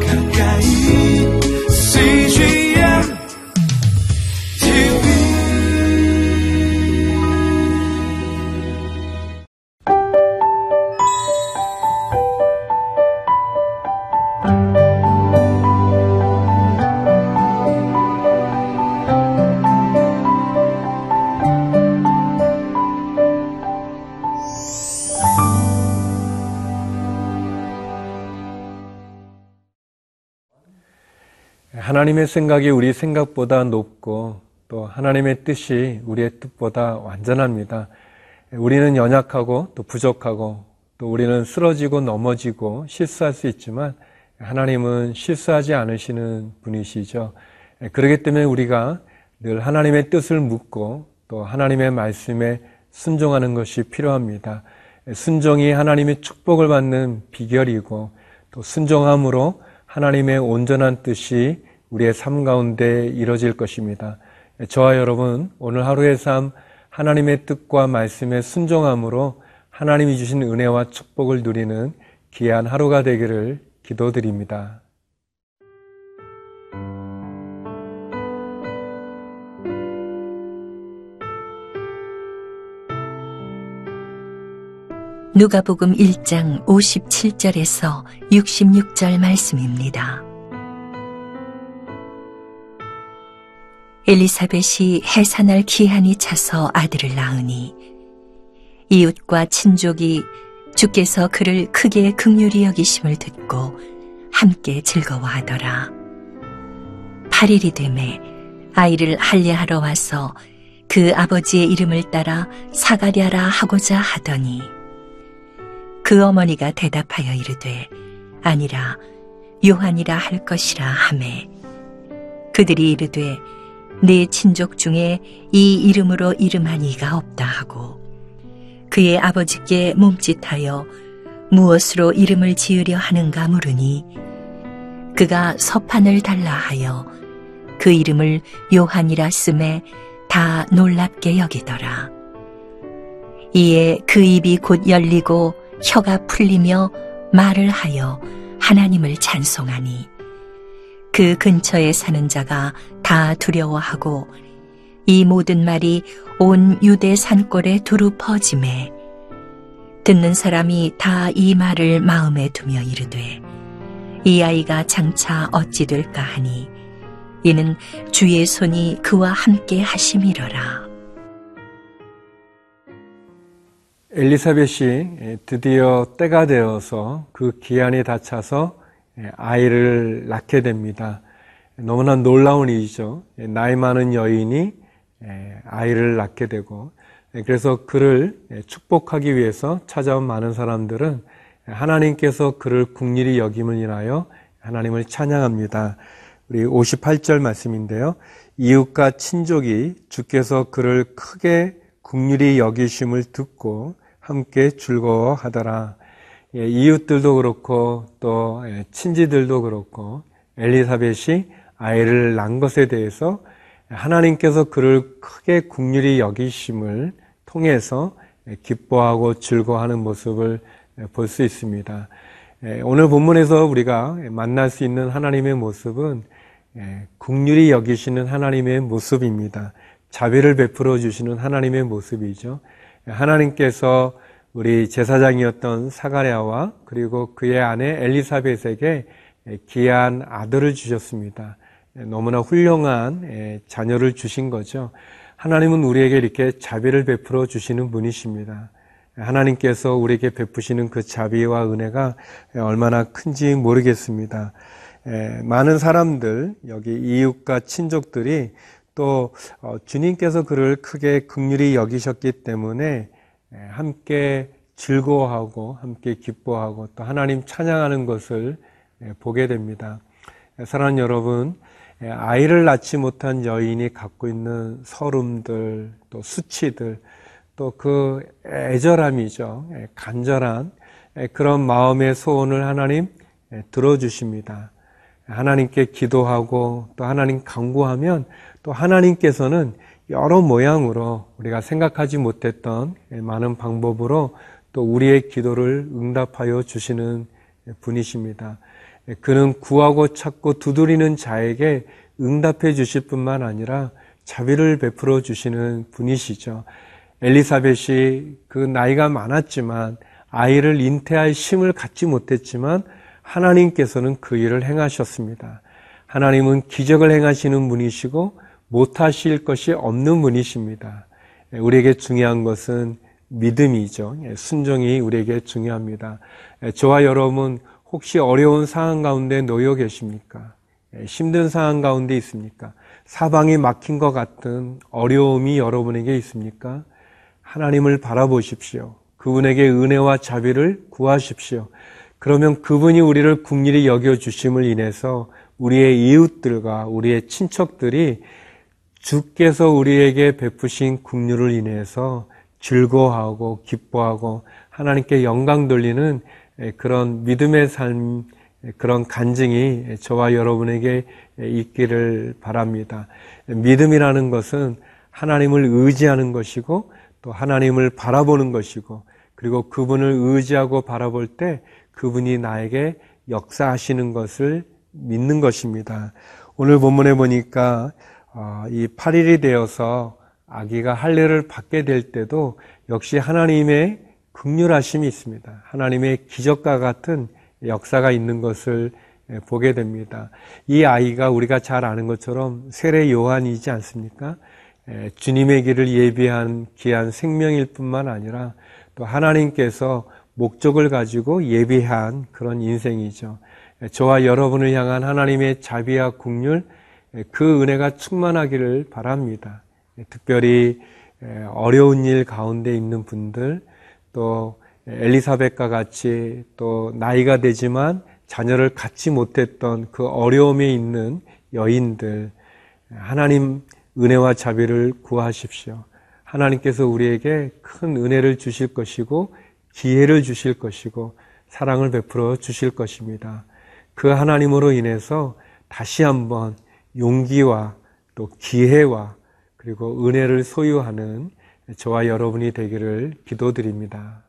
가까 하나님의 생각이 우리 생각보다 높고 또 하나님의 뜻이 우리의 뜻보다 완전합니다. 우리는 연약하고 또 부족하고 또 우리는 쓰러지고 넘어지고 실수할 수 있지만 하나님은 실수하지 않으시는 분이시죠. 그렇기 때문에 우리가 늘 하나님의 뜻을 묻고 또 하나님의 말씀에 순종하는 것이 필요합니다. 순종이 하나님의 축복을 받는 비결이고 또 순종함으로 하나님의 온전한 뜻이 우리의 삶 가운데 이뤄질 것입니다. 저와 여러분, 오늘 하루의 삶 하나님의 뜻과 말씀에 순종함으로 하나님이 주신 은혜와 축복을 누리는 귀한 하루가 되기를 기도드립니다. 누가복음 1장 57절에서 66절 말씀입니다. 엘리사벳이 해산할 기한이 차서 아들을 낳으니 이웃과 친족이 주께서 그를 크게 극률히 여기심을 듣고 함께 즐거워하더라. 8일이 되매 아이를 할례하러 와서 그 아버지의 이름을 따라 사가랴라 하고자 하더니 그 어머니가 대답하여 이르되 아니라 요한이라 할 것이라 하매 그들이 이르되 내 친족 중에 이 이름으로 이름한 이가 없다 하고 그의 아버지께 몸짓하여 무엇으로 이름을 지으려 하는가 물으니 그가 서판을 달라 하여 그 이름을 요한이라 쓰매 다 놀랍게 여기더라. 이에 그 입이 곧 열리고 혀가 풀리며 말을 하여 하나님을 찬송하니 그 근처에 사는 자가 다 두려워하고 이 모든 말이 온 유대 산골에 두루 퍼짐에 듣는 사람이 다 이 말을 마음에 두며 이르되 이 아이가 장차 어찌 될까 하니 이는 주의 손이 그와 함께 하심이러라. 엘리사벳이 드디어 때가 되어서 그 기한이 다 차서 아이를 낳게 됩니다. 너무나 놀라운 일이죠. 나이 많은 여인이 아이를 낳게 되고 그래서 그를 축복하기 위해서 찾아온 많은 사람들은 하나님께서 그를 국리히 여김을 인하여 하나님을 찬양합니다. 우리 58절 말씀인데요. 이웃과 친족이 주께서 그를 크게 국률이 여기심을 듣고 함께 즐거워하더라. 예, 이웃들도 그렇고 또 예, 친지들도 그렇고 엘리사벳이 아이를 낳은 것에 대해서 하나님께서 그를 크게 국률이 여기심을 통해서 예, 기뻐하고 즐거워하는 모습을 볼 수 있습니다. 오늘 본문에서 우리가 만날 수 있는 하나님의 모습은 국률이 여기시는 하나님의 모습입니다. 자비를 베풀어 주시는 하나님의 모습이죠. 하나님께서 우리 제사장이었던 사가랴와 그리고 그의 아내 엘리사벳에게 귀한 아들을 주셨습니다. 너무나 훌륭한 자녀를 주신 거죠. 하나님은 우리에게 이렇게 자비를 베풀어 주시는 분이십니다. 하나님께서 우리에게 베푸시는 그 자비와 은혜가 얼마나 큰지 모르겠습니다. 많은 사람들, 여기 이웃과 친족들이 또 어, 주님께서 그를 크게 극률히 여기셨기 때문에 함께 즐거워하고 함께 기뻐하고 또 하나님 찬양하는 것을 보게 됩니다. 사랑하는 여러분, 아이를 낳지 못한 여인이 갖고 있는 서름들, 또 수치들, 또 그 애절함이죠. 간절한 그런 마음의 소원을 하나님 들어주십니다. 하나님께 기도하고 또 하나님 강구하면 또 하나님께서는 여러 모양으로 우리가 생각하지 못했던 많은 방법으로 또 우리의 기도를 응답하여 주시는 분이십니다. 그는 구하고 찾고 두드리는 자에게 응답해 주실 뿐만 아니라 자비를 베풀어 주시는 분이시죠. 엘리사벳이 그 나이가 많았지만 아이를 잉태할 힘을 갖지 못했지만 하나님께서는 그 일을 행하셨습니다. 하나님은 기적을 행하시는 분이시고 못하실 것이 없는 분이십니다. 우리에게 중요한 것은 믿음이죠. 순종이 우리에게 중요합니다. 저와 여러분 혹시 어려운 상황 가운데 놓여 계십니까? 힘든 상황 가운데 있습니까? 사방이 막힌 것 같은 어려움이 여러분에게 있습니까? 하나님을 바라보십시오. 그분에게 은혜와 자비를 구하십시오. 그러면 그분이 우리를 국리히 여겨주심을 인해서 우리의 이웃들과 우리의 친척들이 주께서 우리에게 베푸신 국류를 인해서 즐거워하고 기뻐하고 하나님께 영광 돌리는 그런 믿음의 삶, 그런 간증이 저와 여러분에게 있기를 바랍니다. 믿음이라는 것은 하나님을 의지하는 것이고 또 하나님을 바라보는 것이고 그리고 그분을 의지하고 바라볼 때 그분이 나에게 역사하시는 것을 믿는 것입니다. 오늘 본문에 보니까 어, 이 8일이 되어서 아기가 할례를 받게 될 때도 역시 하나님의 극률하심이 있습니다. 하나님의 기적과 같은 역사가 있는 것을 보게 됩니다. 이 아이가 우리가 잘 아는 것처럼 세례 요한이지 않습니까? 주님의 길을 예비한 귀한 생명일 뿐만 아니라 또 하나님께서 목적을 가지고 예비한 그런 인생이죠. 저와 여러분을 향한 하나님의 자비와 국률, 그 은혜가 충만하기를 바랍니다. 특별히 어려운 일 가운데 있는 분들, 또 엘리사벳과 같이 또 나이가 되지만 자녀를 갖지 못했던 그 어려움에 있는 여인들, 하나님 은혜와 자비를 구하십시오. 하나님께서 우리에게 큰 은혜를 주실 것이고 기회를 주실 것이고 사랑을 베풀어 주실 것입니다. 그 하나님으로 인해서 다시 한번 용기와 또 기회와 그리고 은혜를 소유하는 저와 여러분이 되기를 기도드립니다.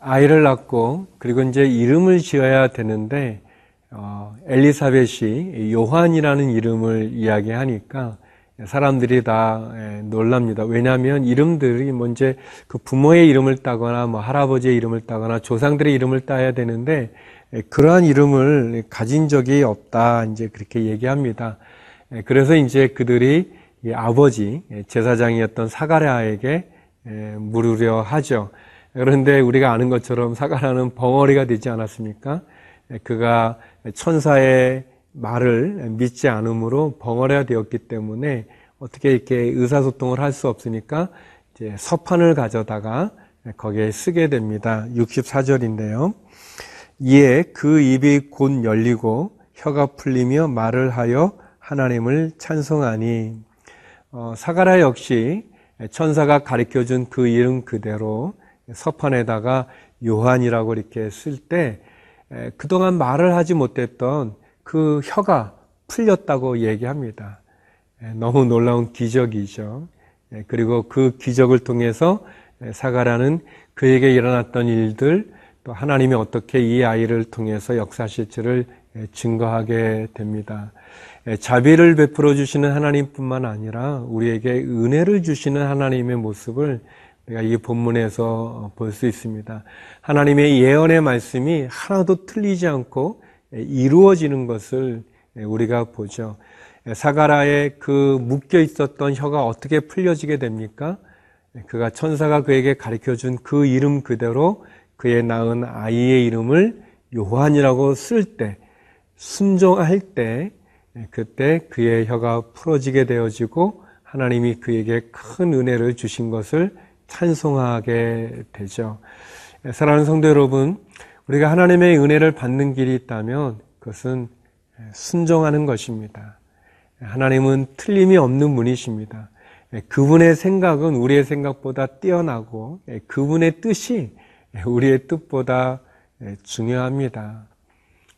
아이를 낳고 그리고 이제 이름을 지어야 되는데 어, 엘리사벳이 요한이라는 이름을 이야기하니까 사람들이 다 예, 놀랍니다. 왜냐하면 이름들이 먼저 그 부모의 이름을 따거나 뭐 할아버지의 이름을 따거나 조상들의 이름을 따야 되는데 예, 그러한 이름을 가진 적이 없다 이제 그렇게 얘기합니다. 예, 그래서 이제 그들이 아버지 제사장이었던 사가랴에게 물으려 하죠. 그런데 우리가 아는 것처럼 사가랴는 벙어리가 되지 않았습니까? 그가 천사의 말을 믿지 않으므로 벙어리가 되었기 때문에 어떻게 이렇게 의사소통을 할 수 없으니까 이제 서판을 가져다가 거기에 쓰게 됩니다. 64절인데요. 이에 그 입이 곧 열리고 혀가 풀리며 말을 하여 하나님을 찬송하니 어, 사가라 역시 천사가 가르쳐준 그 이름 그대로 서판에다가 요한이라고 이렇게 쓸 때 그동안 말을 하지 못했던 그 혀가 풀렸다고 얘기합니다. 너무 놀라운 기적이죠. 그리고 그 기적을 통해서 사가라는 그에게 일어났던 일들 또 하나님이 어떻게 이 아이를 통해서 역사실지를 증거하게 됩니다. 자비를 베풀어 주시는 하나님뿐만 아니라 우리에게 은혜를 주시는 하나님의 모습을 우리가 이 본문에서 볼 수 있습니다. 하나님의 예언의 말씀이 하나도 틀리지 않고 이루어지는 것을 우리가 보죠. 사가라의 그 묶여 있었던 혀가 어떻게 풀려지게 됩니까? 그가 천사가 그에게 가르쳐 준 그 이름 그대로 그의 낳은 아이의 이름을 요한이라고 쓸 때, 순종할 때, 그때 그의 혀가 풀어지게 되어지고 하나님이 그에게 큰 은혜를 주신 것을 찬송하게 되죠. 사랑하는 성도 여러분, 우리가 하나님의 은혜를 받는 길이 있다면 그것은 순종하는 것입니다. 하나님은 틀림이 없는 분이십니다. 그분의 생각은 우리의 생각보다 뛰어나고 그분의 뜻이 우리의 뜻보다 중요합니다.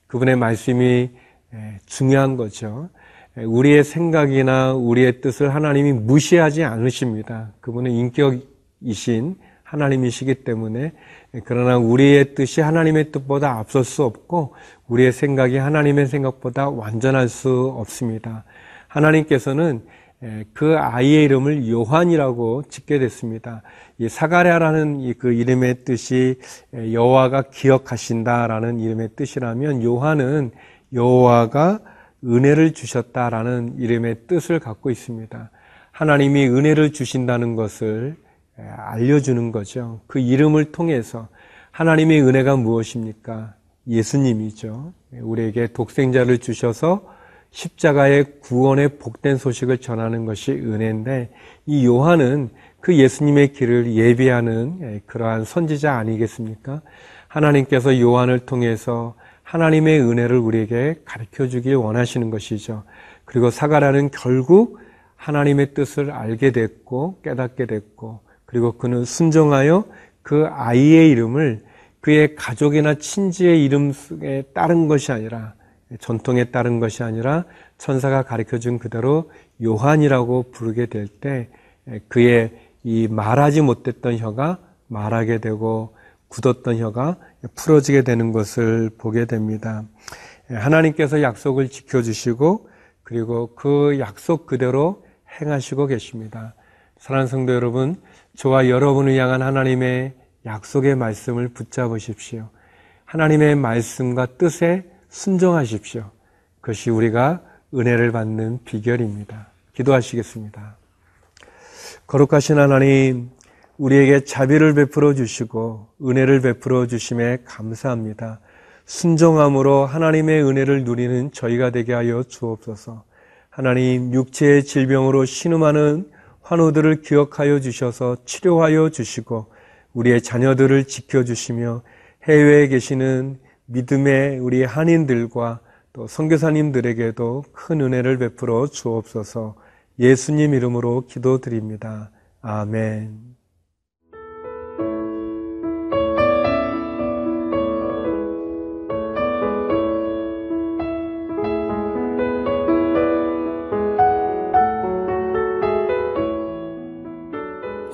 그분의 말씀이 에, 중요한 거죠. 에, 우리의 생각이나 우리의 뜻을 하나님이 무시하지 않으십니다. 그분은 인격이신 하나님이시기 때문에 에, 그러나 우리의 뜻이 하나님의 뜻보다 앞설 수 없고 우리의 생각이 하나님의 생각보다 완전할 수 없습니다. 하나님께서는 에, 그 아이의 이름을 요한이라고 짓게 됐습니다. 이 사가랴라는 이그 이름의 뜻이 에, 여호와가 기억하신다라는 이름의 뜻이라면 요한은 여호와가 은혜를 주셨다라는 이름의 뜻을 갖고 있습니다. 하나님이 은혜를 주신다는 것을 에, 알려주는 거죠. 그 이름을 통해서 하나님의 은혜가 무엇입니까? 예수님이죠. 우리에게 독생자를 주셔서 십자가의 구원의 복된 소식을 전하는 것이 은혜인데 이 요한은 그 예수님의 길을 예비하는 그러한 선지자 아니겠습니까? 하나님께서 요한을 통해서 하나님의 은혜를 우리에게 가르쳐 주길 원하시는 것이죠. 그리고 사가라는 결국 하나님의 뜻을 알게 됐고 깨닫게 됐고 그리고 그는 순종하여 그 아이의 이름을 그의 가족이나 친지의 이름 속에 따른 것이 아니라 전통에 따른 것이 아니라 천사가 가르쳐 준 그대로 요한이라고 부르게 될 때 그의 이 말하지 못했던 혀가 말하게 되고 굳었던 혀가 풀어지게 되는 것을 보게 됩니다. 하나님께서 약속을 지켜주시고 그리고 그 약속 그대로 행하시고 계십니다. 사랑하는 성도 여러분, 저와 여러분을 향한 하나님의 약속의 말씀을 붙잡으십시오. 하나님의 말씀과 뜻에 순종하십시오. 그것이 우리가 은혜를 받는 비결입니다. 기도하시겠습니다. 거룩하신 하나님, 우리에게 자비를 베풀어 주시고 은혜를 베풀어 주심에 감사합니다. 순종함으로 하나님의 은혜를 누리는 저희가 되게 하여 주옵소서. 하나님, 육체의 질병으로 신음하는 환우들을 기억하여 주셔서 치료하여 주시고 우리의 자녀들을 지켜주시며 해외에 계시는 믿음의 우리 한인들과 또 선교사님들에게도 큰 은혜를 베풀어 주옵소서 예수님 이름으로 기도드립니다. 아멘.